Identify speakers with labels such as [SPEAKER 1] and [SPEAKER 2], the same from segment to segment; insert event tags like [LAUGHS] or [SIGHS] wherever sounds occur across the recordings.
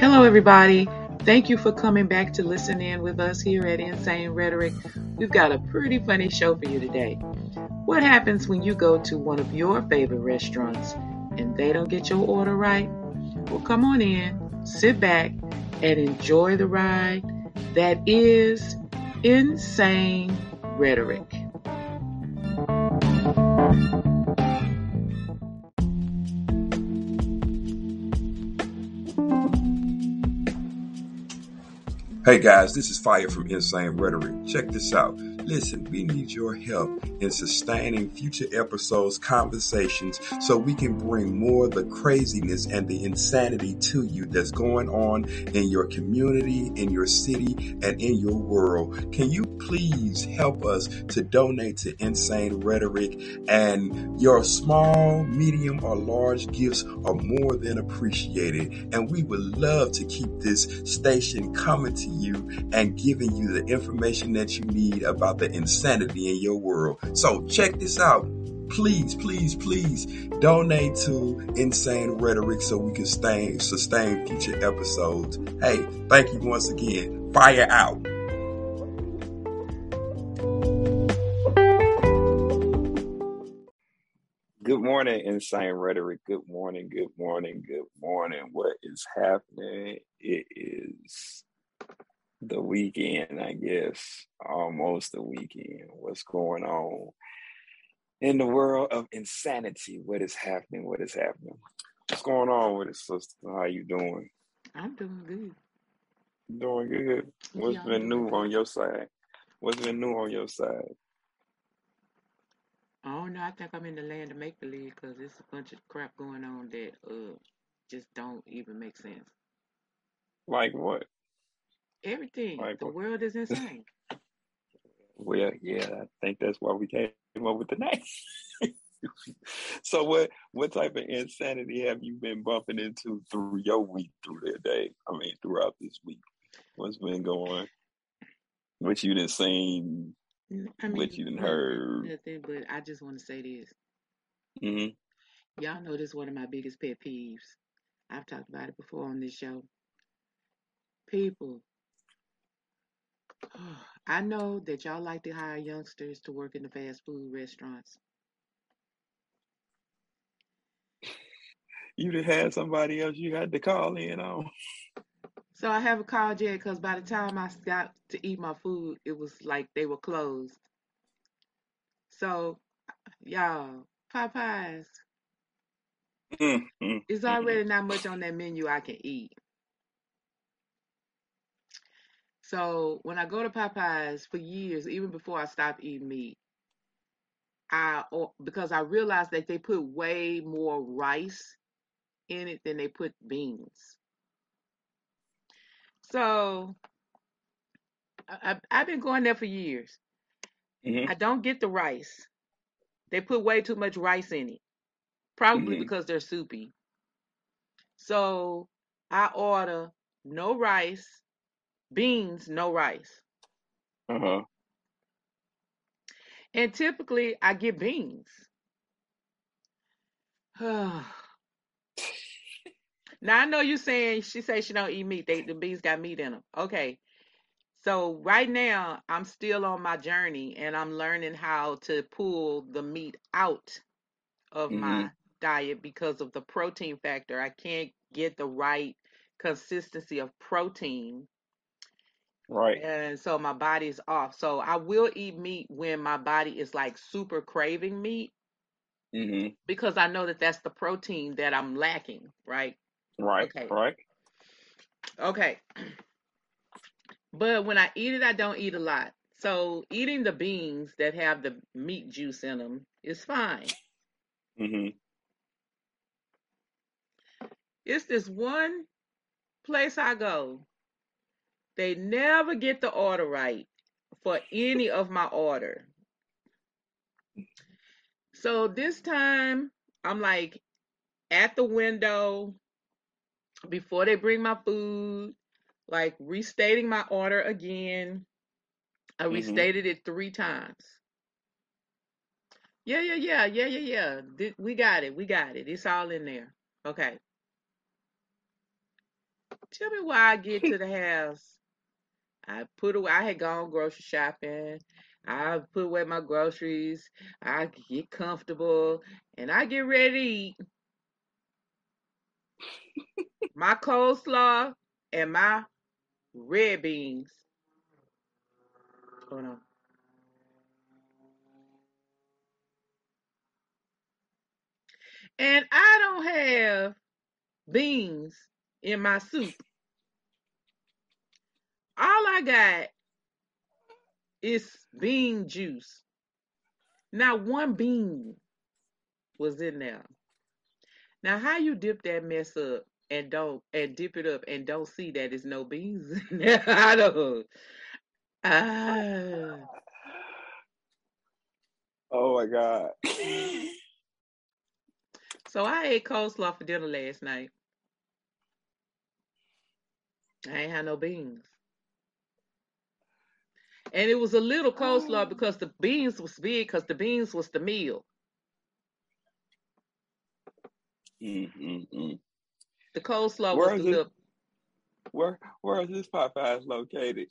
[SPEAKER 1] Hello, everybody. Thank you for coming back to listen in with us here at Insane Rhetoric. We've got a pretty funny show for you today. What happens when you go to one of your favorite restaurants and they don't get your order right? Well, come on in, sit back, and enjoy the ride that is Insane Rhetoric.
[SPEAKER 2] Hey guys, this is Fire from Insane Rhetoric. Check this out. Listen, we need your help in sustaining future episodes, conversations, so we can bring more of the craziness and the insanity to you that's going on in your community, in your city, and in your world. Can you please help us to donate to Insane Rhetoric? And your small, medium, or large gifts are more than appreciated. And we would love to keep this station coming to you and giving you the information that you need about the insanity in your world. So check this out. Please, please, please donate to Insane Rhetoric so we can stay, sustain future episodes. Hey, thank you once again. Fire out.
[SPEAKER 3] Good morning, Insane Rhetoric. Good morning, good morning, good morning. What is happening? It is the weekend, I guess, almost the weekend. What's going on in the world of insanity? What is happening? What is happening? What's going on with it, sister? How you doing?
[SPEAKER 1] I'm doing good.
[SPEAKER 3] Doing good. What's
[SPEAKER 1] Yeah,
[SPEAKER 3] been new on your side? What's been new on your side?
[SPEAKER 1] I don't know. I think I'm in the land of make believe because there's a bunch of crap going on that uh just don't even make sense.
[SPEAKER 3] Like what?
[SPEAKER 1] Everything.
[SPEAKER 3] Like
[SPEAKER 1] The
[SPEAKER 3] what?
[SPEAKER 1] world is insane. [LAUGHS]
[SPEAKER 3] Well, yeah, I think that's why we came up with the name. [LAUGHS] so what what type of insanity have you been bumping into through your week through the day? I mean throughout this week. What's been going? What you done seen,
[SPEAKER 1] N- I
[SPEAKER 3] what
[SPEAKER 1] mean,
[SPEAKER 3] you done
[SPEAKER 1] nothing,
[SPEAKER 3] heard.
[SPEAKER 1] nothing. But I just want to say this.
[SPEAKER 3] hmm
[SPEAKER 1] Y'all know this is one of my biggest pet peeves. I've talked about it before on this show. People, I know that y'all like to hire youngsters to work in the fast food restaurants.
[SPEAKER 3] You done had somebody else you had to call in on.
[SPEAKER 1] So I haven't called yet because by the time I got to eat my food, it was like they were closed. So, y'all, Popeyes,
[SPEAKER 3] Mm, mm,
[SPEAKER 1] it's
[SPEAKER 3] mm.
[SPEAKER 1] already not much on that menu I can eat. So when I go to Popeyes for years, even before I stopped eating meat, I or because I realized that they put way more rice in it than they put beans. So I, I've been going there for years.
[SPEAKER 3] Mhm,
[SPEAKER 1] I don't get the rice. They put way too much rice in it, probably
[SPEAKER 3] mhm.
[SPEAKER 1] because they're soupy. So I order no rice, beans, no rice.
[SPEAKER 3] Uh-huh.
[SPEAKER 1] And typically I get beans. [SIGHS] now I know you're saying she say she don't eat meat. They the beans got meat in them. Okay. So right now I'm still on my journey and I'm learning how to pull the meat out of
[SPEAKER 3] hmm
[SPEAKER 1] my diet because of the protein factor. I can't get the right consistency of protein
[SPEAKER 3] Right.
[SPEAKER 1] and so my body's off. So I will eat meat when my body is like super craving meat
[SPEAKER 3] hmm
[SPEAKER 1] because I know that that's the protein that I'm lacking, right?
[SPEAKER 3] Right.
[SPEAKER 1] Okay.
[SPEAKER 3] Right.
[SPEAKER 1] Okay. But when I eat it, I don't eat a lot. So eating the beans that have the meat juice in them is fine.
[SPEAKER 3] Mm-hmm.
[SPEAKER 1] It's this one place I go. They never get the order right for any of my order. So this time I'm like at the window before they bring my food, like restating my order again. I
[SPEAKER 3] hmm
[SPEAKER 1] restated it three times. Yeah, yeah, yeah, yeah, yeah, yeah. We got it. We got it. It's all in there. Okay. Tell me why I get to the [LAUGHS] house. I put away. I had gone grocery shopping. I put away my groceries. I get comfortable, and I get ready my coleslaw and my red beans. Hold on. And I don't have beans in my soup. I got is bean juice. Not one bean was in there. Now, how you dip that mess up and don't and dip it up and don't see that it's no beans [LAUGHS] in there? I don't. Ah.
[SPEAKER 3] Oh my God.
[SPEAKER 1] So I ate coleslaw for dinner last night. I ain't had no beans. And it was a little coleslaw because the beans was big because the beans was the meal.
[SPEAKER 3] Mm-mm-mm.
[SPEAKER 1] The coleslaw
[SPEAKER 3] Where
[SPEAKER 1] was the
[SPEAKER 3] it?
[SPEAKER 1] little
[SPEAKER 3] Where where is this Popeyes located?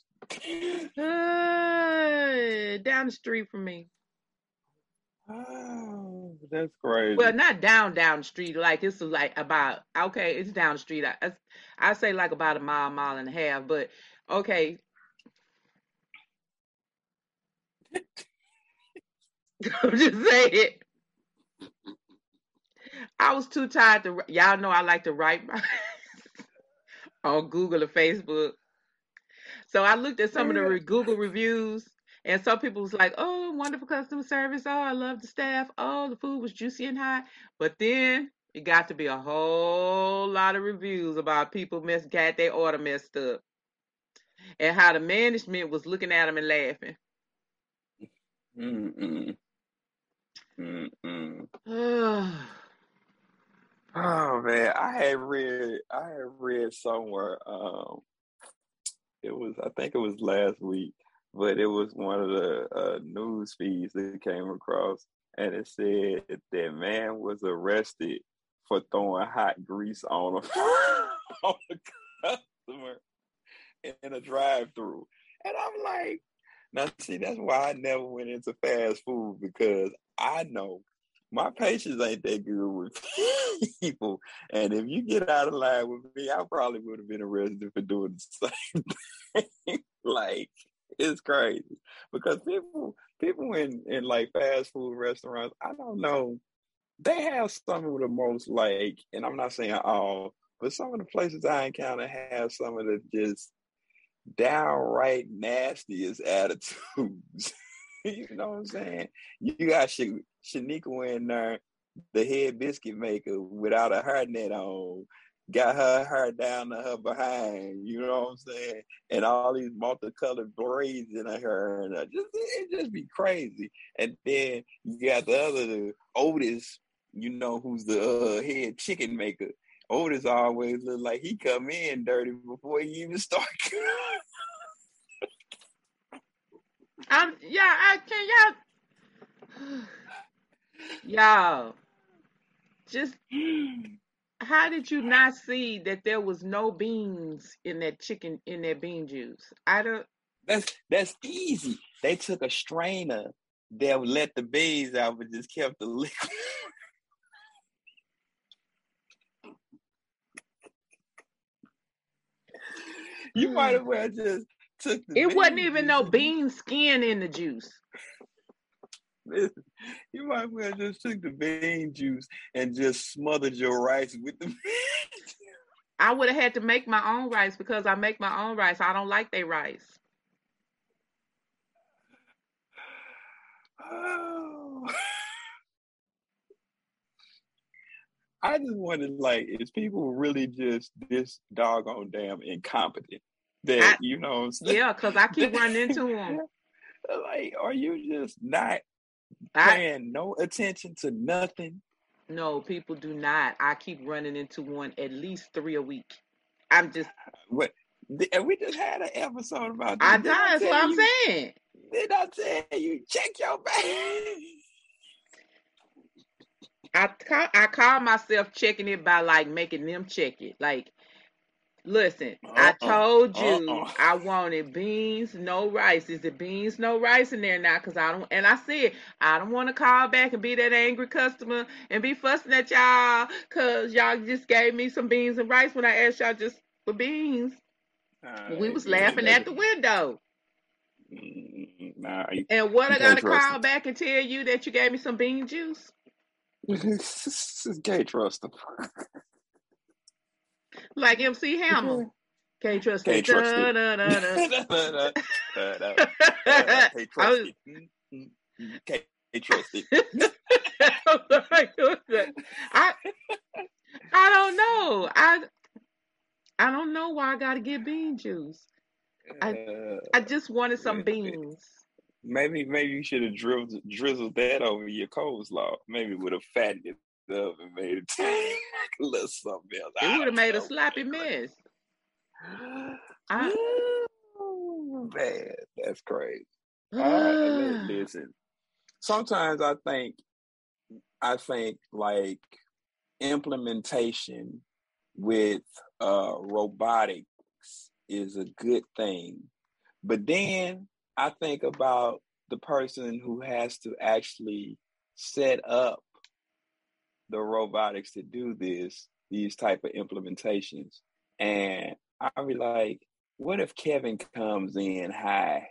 [SPEAKER 1] uh, down the street from me.
[SPEAKER 3] Oh, that's crazy.
[SPEAKER 1] Well, not down down the street. Like this is like about okay, it's down the street. I I I say like about a mile, mile and a half. But okay. [LAUGHS] I'm just saying. It. I was too tired to. Y'all know I like to write my, [LAUGHS] on Google or Facebook. So I looked at some of the re- Google reviews, and some people was like, "Oh, wonderful customer service. Oh, I love the staff. Oh, the food was juicy and hot." But then it got to be a whole lot of reviews about people mess got their order messed up, and how the management was looking at them and laughing.
[SPEAKER 3] Mm-mm. Mm-mm. [SIGHS]
[SPEAKER 1] oh
[SPEAKER 3] man, I had read I had read somewhere um it was I think it was last week, but it was one of the uh, news feeds that came across and it said that man was arrested for throwing hot grease on a [LAUGHS] on a customer in a drive-through. And I'm like, now see, that's why I never went into fast food because I know my patience ain't that good with [LAUGHS] people. And if you get out of line with me, I probably would have been arrested for doing the [LAUGHS] same thing. like, it's crazy. Because people people in, in like fast food restaurants, I don't know, they have some of the most like, and I'm not saying all, but some of the places I encounter have some of the just downright nastiest attitudes. [LAUGHS] you know what I'm saying? You got Sh- Shaniqua in there, the head biscuit maker, without a hairnet on, got her hair down to her behind. You know what I'm saying? And all these multicolored braids in her hair, and just it just be crazy. And then you got the other the Otis, you know, who's the uh, head chicken maker. Otis always look like he come in dirty before he even start. [LAUGHS]
[SPEAKER 1] I'm yeah, I can y'all y'all just how did you not see that there was no beans in that chicken in that bean juice? I don't
[SPEAKER 3] That's that's easy. They took a strainer that would let the beans out, but just kept the liquid. [LAUGHS] you might mm. as well just took the.
[SPEAKER 1] it wasn't even
[SPEAKER 3] juice
[SPEAKER 1] no bean skin in the juice.
[SPEAKER 3] Listen, you might as well just took the bean juice and just smothered your rice with the. [LAUGHS]
[SPEAKER 1] I would have had to make my own rice because I make my own rice. I don't like their rice. [SIGHS] Ah.
[SPEAKER 3] Oh. I just wanted like, is people really just this doggone damn incompetent? That
[SPEAKER 1] I-
[SPEAKER 3] you know, what I'm saying?
[SPEAKER 1] Yeah, because I keep running [LAUGHS] into them.
[SPEAKER 3] like, are you just not
[SPEAKER 1] I
[SPEAKER 3] paying no attention to nothing?
[SPEAKER 1] no, people do not. I keep running into one at least three a week. I'm just [SIGHS]
[SPEAKER 3] What? And we just had an episode about this.
[SPEAKER 1] I
[SPEAKER 3] Didn't
[SPEAKER 1] that's what I'm
[SPEAKER 3] you-
[SPEAKER 1] saying.
[SPEAKER 3] Did I tell you check your [LAUGHS] bag?
[SPEAKER 1] I ca- I call myself checking it by like making them check it. Like Listen, I
[SPEAKER 3] Uh-uh.
[SPEAKER 1] told you
[SPEAKER 3] Uh-uh.
[SPEAKER 1] I wanted beans, no rice. Is it beans, no rice in there now? Cause I don't, and I said I don't want to call back and be that angry customer and be fussing at y'all, cause y'all just gave me some beans and rice when I asked y'all just for beans.
[SPEAKER 3] Nah,
[SPEAKER 1] We was laughing at the window.
[SPEAKER 3] Mm, Nah,
[SPEAKER 1] And what I gotta call back and tell you that you gave me some bean juice?
[SPEAKER 3] Can't trust them.
[SPEAKER 1] Like MC Hammer. Can't trust me.
[SPEAKER 3] Can't trust it. Can't [LAUGHS] [LAUGHS] trust it. Mm, mm, mm. Can't can't trust it. [LAUGHS]
[SPEAKER 1] I I don't know. I I don't know why I gotta get bean juice. I-
[SPEAKER 3] Uh,
[SPEAKER 1] I just wanted some beans.
[SPEAKER 3] Maybe maybe you should have drizzled, drizzled that over your coleslaw. Maybe would have fattened it up and made it [LAUGHS] a little something else.
[SPEAKER 1] It would have made a sloppy mess. [GASPS] I,
[SPEAKER 3] Ooh, man, that's crazy. Li- listen, sometimes I think, I think like implementation with uh, robotics is a good thing, but then I think about the person who has to actually set up the robotics to do this, these type of implementations, and I'll be like, what if Kevin comes in high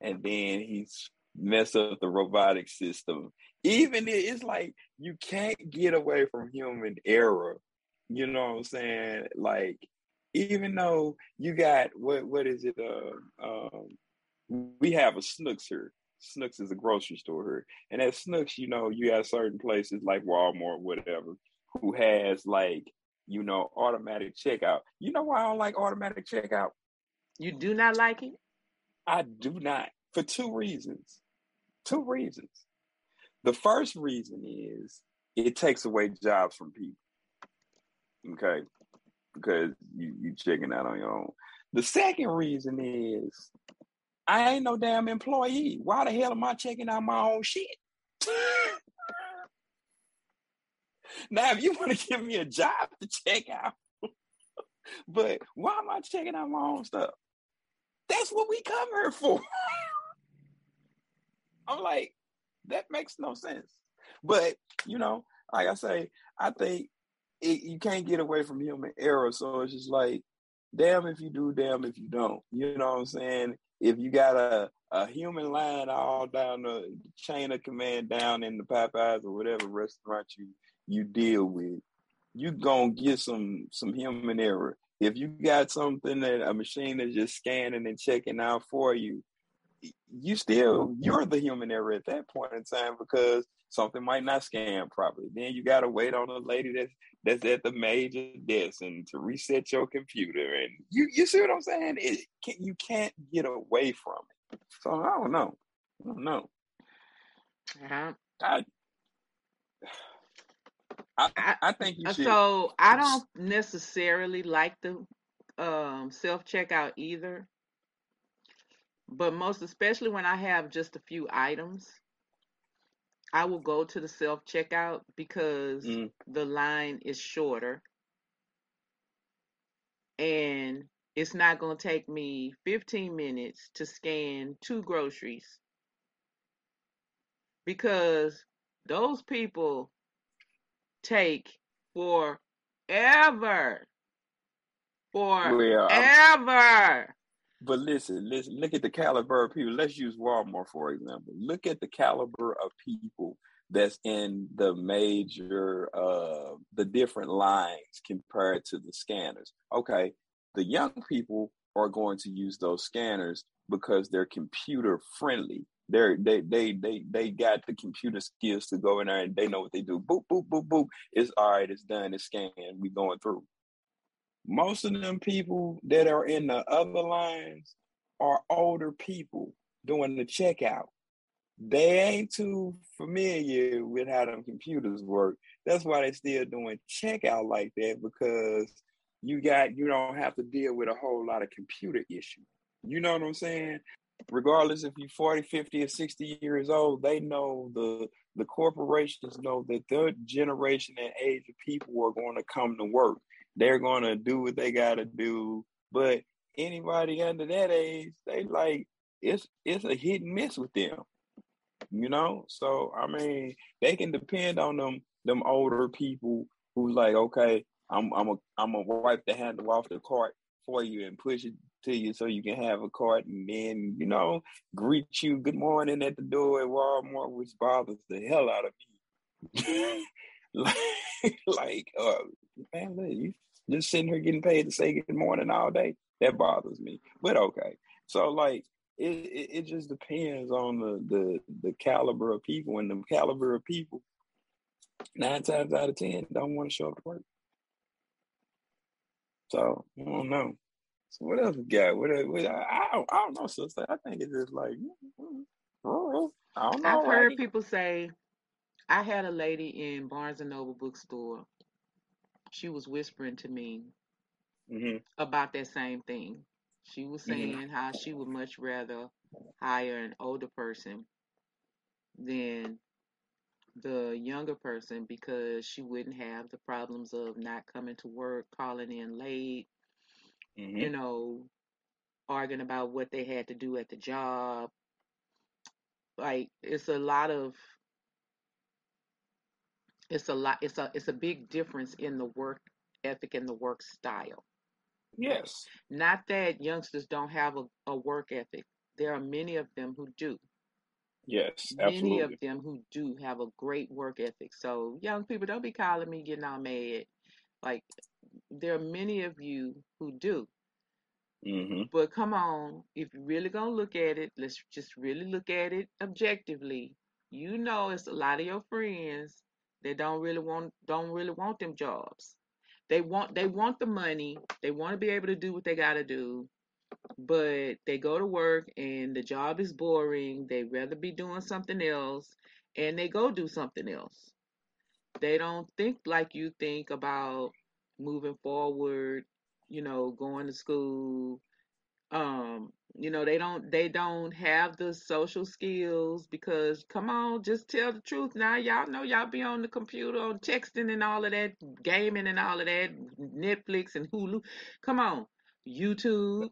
[SPEAKER 3] and then he's mess up the robotic system? Even it- it's like you can't get away from human error. You know what I'm saying? Like, even though you got what what is it? Uh, um, we have a Schnucks here. Schnucks is a grocery store here, and at Schnucks, you know, you have certain places like Walmart, whatever, who has like you know automatic checkout. You know why I don't like automatic checkout?
[SPEAKER 1] you do not like it?
[SPEAKER 3] I do not for two reasons. Two reasons. The first reason is it takes away jobs from people. Okay. Because you you checking out on your own. The second reason is I ain't no damn employee. Why the hell am I checking out my own shit? [LAUGHS] now, if you want to give me a job to check out, [LAUGHS] but why am I checking out my own stuff? That's what we come here for. [LAUGHS] I'm like, that makes no sense. But you know, like I say, I think it, you can't get away from human error. So it's just like, damn if you do, damn if you don't. You know what I'm saying? If you got a, a human line all down the chain of command down in the Popeyes or whatever restaurant you you deal with, you gonna get some some human error. If you got something that a machine is just scanning and checking out for you, you still you're the human error at that point in time because something might not scan properly. Then you gotta wait on a lady that's that's at the major desk and to reset your computer and you you see what I'm saying? It can, you can't get away from it. So I don't know. I don't know.
[SPEAKER 1] Uh-huh.
[SPEAKER 3] I I,
[SPEAKER 1] I-
[SPEAKER 3] think you should
[SPEAKER 1] So I don't necessarily like the um, self checkout either, but most especially when I have just a few items, I will go to the self checkout because
[SPEAKER 3] Mm.
[SPEAKER 1] the line is shorter and it's not going to take me 15 minutes to scan two groceries because those people take forever. Forever.
[SPEAKER 3] But listen, listen, look at the caliber of people. Let's use Walmart, for example. Look at the caliber of people that's in the major, uh, the different lines compared to the scanners. Okay, the young people are going to use those scanners because they're computer friendly. They're, they they they they got the computer skills to go in there and they know what they do. Boop boop boop boop. It's all right. It's done. It's scanned. We going through most of them people that are in the other lines are older people doing the checkout. They ain't too familiar with how them computers work. That's why they still doing checkout like that because you got you don't have to deal with a whole lot of computer issues. You know what I'm saying? Regardless if you're 40, 50, or 60 years old, they know the the corporations know that their generation and age of people are going to come to work they're gonna do what they gotta do. But anybody under that age, they like it's it's a hit and miss with them. You know? So I mean, they can depend on them them older people who's like, okay, I'm I'm a I'm gonna wipe the handle off the cart for you and push it to you so you can have a cart and then, you know, greet you good morning at the door at Walmart, which bothers the hell out of me. [LAUGHS] like, [LAUGHS] like uh, man, look, you just sitting here getting paid to say good morning all day. That bothers me. But okay. So like it, it, it just depends on the, the the caliber of people and the caliber of people nine times out of ten don't want to show up to work. So I don't know. So what else we got? What, what I, I, don't, I don't know, sister. I think it's just like rural. I don't know.
[SPEAKER 1] I've heard people say. I had a lady in Barnes and Noble bookstore. She was whispering to me mm-hmm. about that same thing. She was mm-hmm. saying mm-hmm. how she would much rather hire an older person than the younger person because she wouldn't have the problems of not coming to work, calling in late, mm-hmm. you know, arguing about what they had to do at the job. Like it's a lot of it's a lot it's a it's a big difference in the work ethic and the work style.
[SPEAKER 3] Yes.
[SPEAKER 1] Not that youngsters don't have a, a work ethic. There are many of them who do.
[SPEAKER 3] Yes,
[SPEAKER 1] absolutely. Many of them who do have a great work ethic. So young people, don't be calling me getting all mad. Like there are many of you who do. Mm-hmm. But come on, if you're really gonna look at it, let's just really look at it objectively. You know, it's a lot of your friends that don't really want don't really want them jobs. They want they want the money. They want to be able to do what they got to do but they go to work and the job is boring. They rather be doing something else and they go do something else. They don't think like you think about moving forward, you know, going to school. Um, you know, they don't they don't have the social skills because come on, just tell the truth now. Y'all know y'all be on the computer on texting and all of that, gaming and all of that, Netflix and Hulu. Come on. YouTube,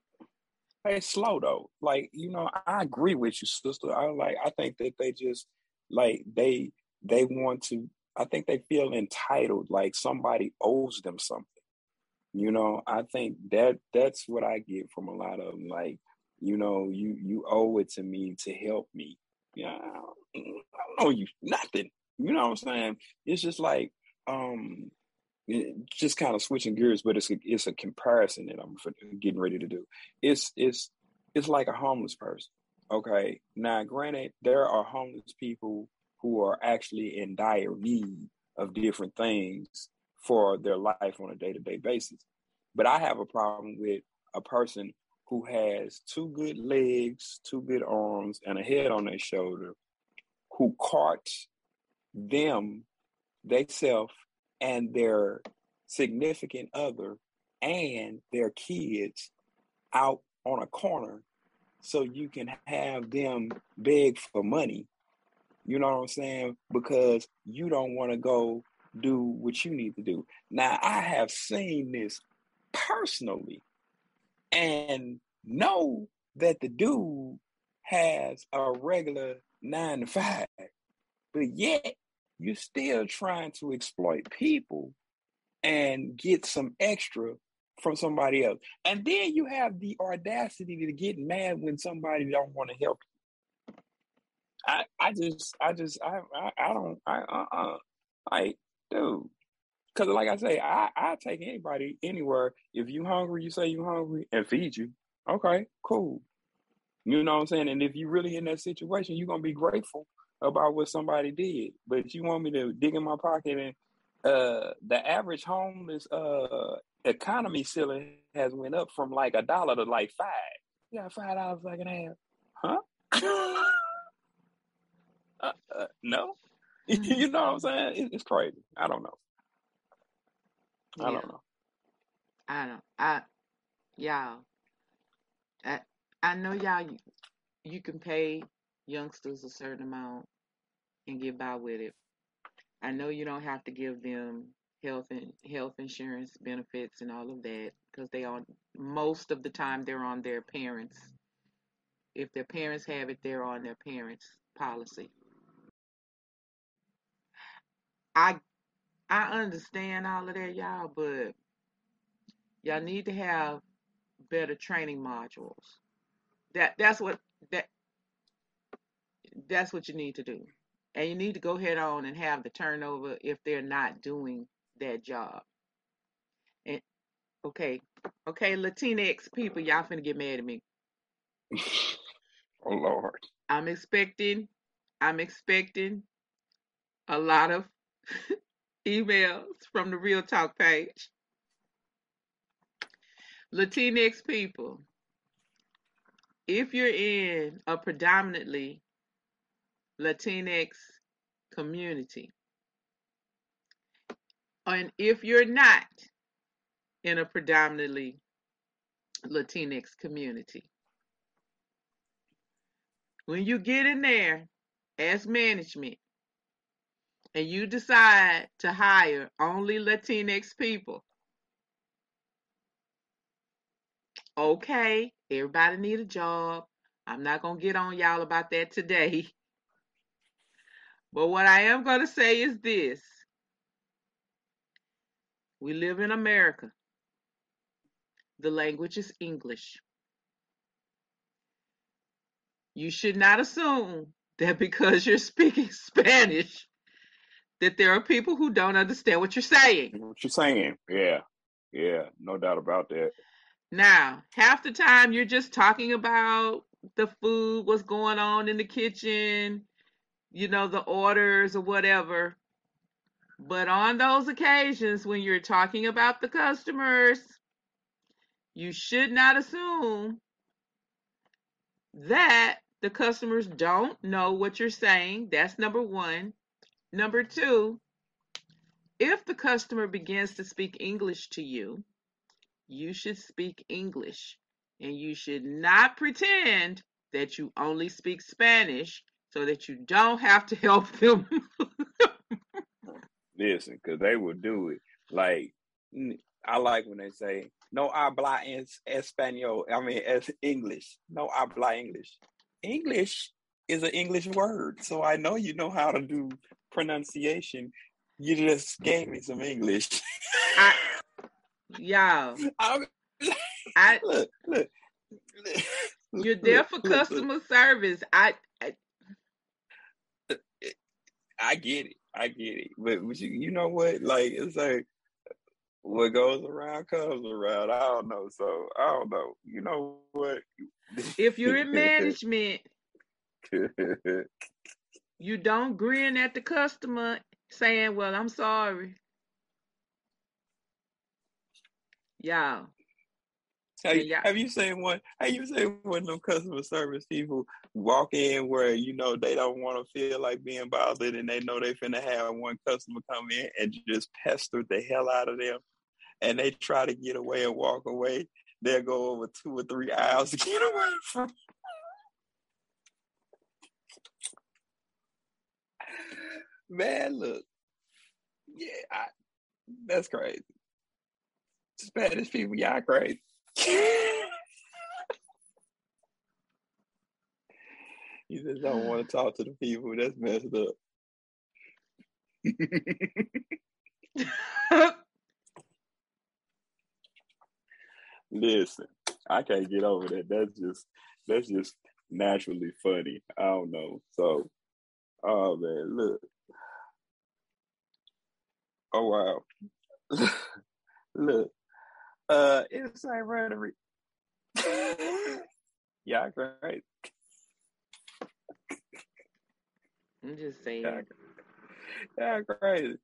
[SPEAKER 3] Hey, slow though. Like you know, I agree with you, sister. I like. I think that they just like they they want to. I think they feel entitled, like somebody owes them something. You know, I think that that's what I get from a lot of them. Like, you know, you you owe it to me to help me. Yeah, I don't, owe you nothing. You know what I'm saying? It's just like um just kind of switching gears, but it's a, it's a comparison that I'm getting ready to do. It's it's it's like a homeless person. Okay, now granted, there are homeless people who are actually in dire need of different things for their life on a day to day basis. But I have a problem with a person who has two good legs, two good arms, and a head on their shoulder, who carts them, they self and their significant other and their kids out on a corner so you can have them beg for money. You know what I'm saying? Because you don't want to go do what you need to do. Now, I have seen this personally and know that the dude has a regular nine to five, but yet you're still trying to exploit people and get some extra from somebody else. And then you have the audacity to get mad when somebody don't want to help you. I, I just, I just, I, I, I don't, I, uh, uh, like, dude, because like I say, I, I take anybody anywhere. If you hungry, you say you hungry, and feed you. Okay, cool. You know what I'm saying? And if you really in that situation, you're gonna be grateful about what somebody did, but you want me to dig in my pocket and uh, the average homeless uh, economy ceiling has went up from like a dollar to like five. You got five dollars I can have, huh? [LAUGHS] uh, uh, no, [LAUGHS] [LAUGHS] you know what I'm mm-hmm. saying? It's crazy. I don't know. I yeah. don't know.
[SPEAKER 1] I don't. I y'all. I I know y'all. You can pay youngsters a certain amount and get by with it. I know you don't have to give them health and health insurance benefits and all of that because they on most of the time they're on their parents. If their parents have it, they're on their parents' policy. I I understand all of that, y'all, but y'all need to have better training modules. That that's what that that's what you need to do. And you need to go head on and have the turnover if they're not doing that job. And okay, okay, Latinx people, y'all finna get mad at me. [LAUGHS]
[SPEAKER 3] oh Lord.
[SPEAKER 1] I'm expecting I'm expecting a lot of emails from the Real Talk page. Latinx people, if you're in a predominantly Latinx community, and if you're not in a predominantly Latinx community, when you get in there as management and you decide to hire only Latinx people, okay, everybody need a job. I'm not going to get on y'all about that today. [LAUGHS] But what I am going to say is this. We live in America. The language is English. You should not assume that [LAUGHS] because you're speaking Spanish that there are people who don't understand what you're saying.
[SPEAKER 3] What you're saying. Yeah. Yeah, no doubt about that.
[SPEAKER 1] Now, half the time you're just talking about the food, what's going on in the kitchen, you know, the orders or whatever. But on those occasions when you're talking about the customers, you should not assume that the customers don't know what you're saying. That's number one. Number two, if the customer begins to speak English to you, you should speak English and you should not pretend that you only speak Spanish so that you don't have to [LAUGHS] help them.
[SPEAKER 3] Listen, because they will do it. Like, I like when they say, no habla en español. I mean, as English. No habla English. English is an English word. So I know you know how to do pronunciation. You just gave me some English.
[SPEAKER 1] I, [LAUGHS] y'all, I, [LAUGHS]
[SPEAKER 3] look, look,
[SPEAKER 1] you're there for customer look, service. I, I,
[SPEAKER 3] I get it. I get it. But, but you, you know what? Like it's like what goes around comes around. I don't know. So I don't know. You know what?
[SPEAKER 1] If you're in [LAUGHS] management, you don't grin at the customer saying, Well, I'm sorry. Y'all.
[SPEAKER 3] Have you, have you seen one? Have you seen one of them customer service people walk in where you know they don't want to feel like being bothered, and they know they finna have one customer come in and just pester the hell out of them, and they try to get away and walk away. They'll go over two or three aisles to get away from. Man, look, yeah, I, that's crazy. Spanish people, y'all crazy. [LAUGHS] he just don't want to talk to the people. That's messed up. [LAUGHS] Listen, I can't get over that. That's just that's just naturally funny. I don't know. So, oh man, look. Oh wow. [LAUGHS] look. Uh, insane rhetoric. [LAUGHS] yeah, great.
[SPEAKER 1] I'm just saying.
[SPEAKER 3] Yeah, yeah, crazy.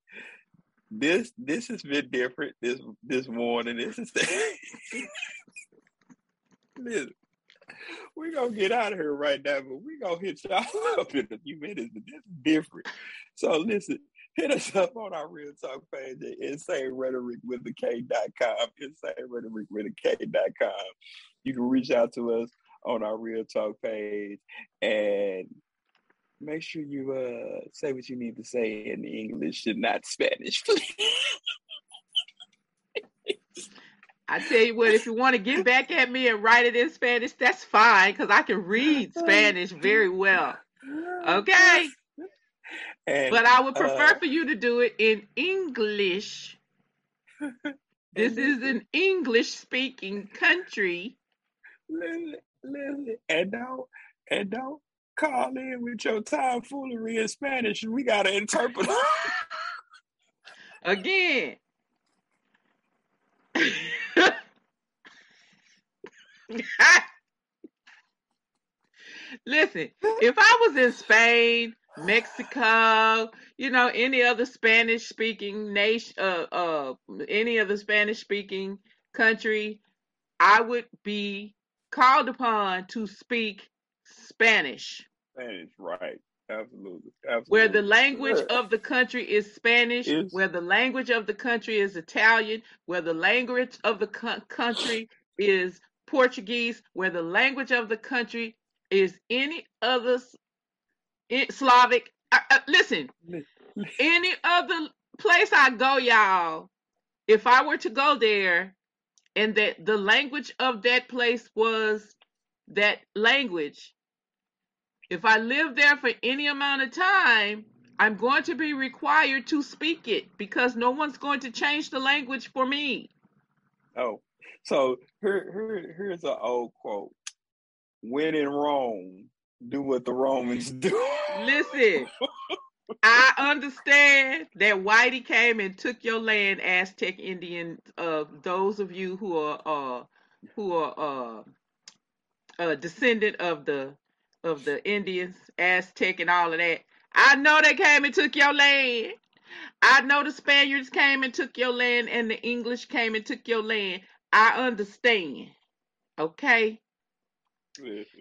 [SPEAKER 3] This this has been different this this morning. This is [LAUGHS] listen. We're gonna get out of here right now, but we're gonna hit y'all up in a few minutes, but this is different. So listen, hit us up on our real talk page at insane rhetoric with the K.com. Insane rhetoric with the K.com. You can reach out to us on our real talk page and make sure you uh say what you need to say in English and not Spanish, [LAUGHS] please.
[SPEAKER 1] I tell you what, if you want to get back at me and write it in Spanish, that's fine because I can read Spanish very well. [LAUGHS] Okay. [LAUGHS]
[SPEAKER 3] And,
[SPEAKER 1] But I would prefer
[SPEAKER 3] uh,
[SPEAKER 1] for you to do it in English. [LAUGHS] This is an English speaking country.
[SPEAKER 3] listen, listen, and don't and don't call in with your tomfoolery in Spanish. We gotta interpret. [LAUGHS]
[SPEAKER 1] Again. Listen, if I was in Spain, Mexico, you know, any other Spanish speaking nation, uh, uh, any other Spanish speaking country, I would be called upon to speak Spanish,
[SPEAKER 3] Spanish, right? Absolutely, Absolutely.
[SPEAKER 1] where the language
[SPEAKER 3] Yeah.
[SPEAKER 1] of the country is Spanish,
[SPEAKER 3] Is
[SPEAKER 1] where the language of the country is Italian, where the language of the co- country is Portuguese, where the language of the country is any other s- i- Slavic. Uh, uh, listen, any other place I go, y'all, if I were to go there and that the language of that place was that language, if I live there for any amount of time, I'm going to be required to speak it because no one's going to change the language for me.
[SPEAKER 3] oh, so here, here, here's an old quote: "When in Rome, do what the Romans do."
[SPEAKER 1] Listen, I understand that Whitey came and took your land, Aztec Indian. Uh, those of you who are uh, who are uh, a descendant of the of the Indians, Aztec, and all of that. I know they came and took your land. I know the Spaniards came and took your land, and the English came and took your land. I understand. Okay,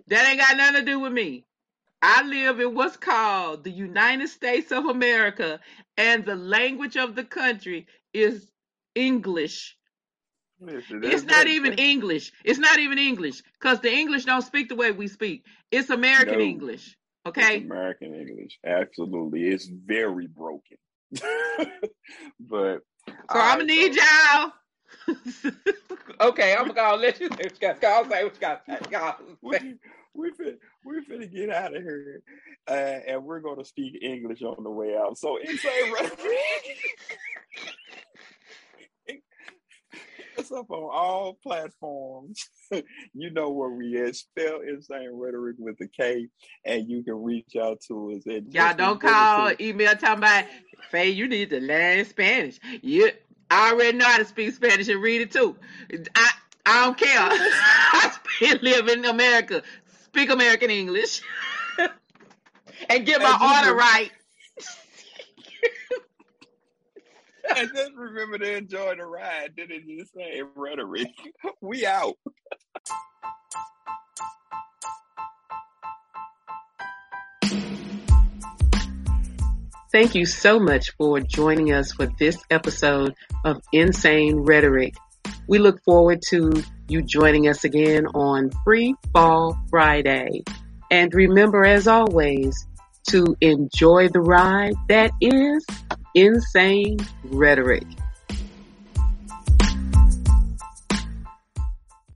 [SPEAKER 1] that ain't got nothing to do with me. I live in what's called the United States of America, and the language of the country is English.
[SPEAKER 3] listen,
[SPEAKER 1] It's not even English. It's not even English because the English don't speak the way we speak. It's American
[SPEAKER 3] no,
[SPEAKER 1] English.
[SPEAKER 3] it's
[SPEAKER 1] Okay.
[SPEAKER 3] American English. Absolutely, it's very broken. [LAUGHS] but
[SPEAKER 1] So
[SPEAKER 3] all
[SPEAKER 1] I'm gonna need
[SPEAKER 3] so
[SPEAKER 1] y'all. Okay, I'm gonna let [LAUGHS] you say what you got. I'll say what you got. Y'all say.
[SPEAKER 3] we we fin we finna get out of here, uh, and we're gonna speak English on the way out. So insane rhetoric. [LAUGHS] It's up on all platforms. [LAUGHS] you know where we at. Spell insane rhetoric with a K, and you can reach out to us at
[SPEAKER 1] Y'all don't call, email, talking about Faye. You need to learn Spanish. You I already know how to speak Spanish and read it too. I I don't care. [LAUGHS] I live in America. Speak American English [LAUGHS] and get my order right. [LAUGHS]
[SPEAKER 3] and just remember to enjoy the ride. Didn't you say rhetoric? We out.
[SPEAKER 1] Thank you so much for joining us for this episode of Insane Rhetoric. We look forward to you joining us again on Free Fall Friday. And remember, as always, to enjoy the ride that is Insane Rhetoric.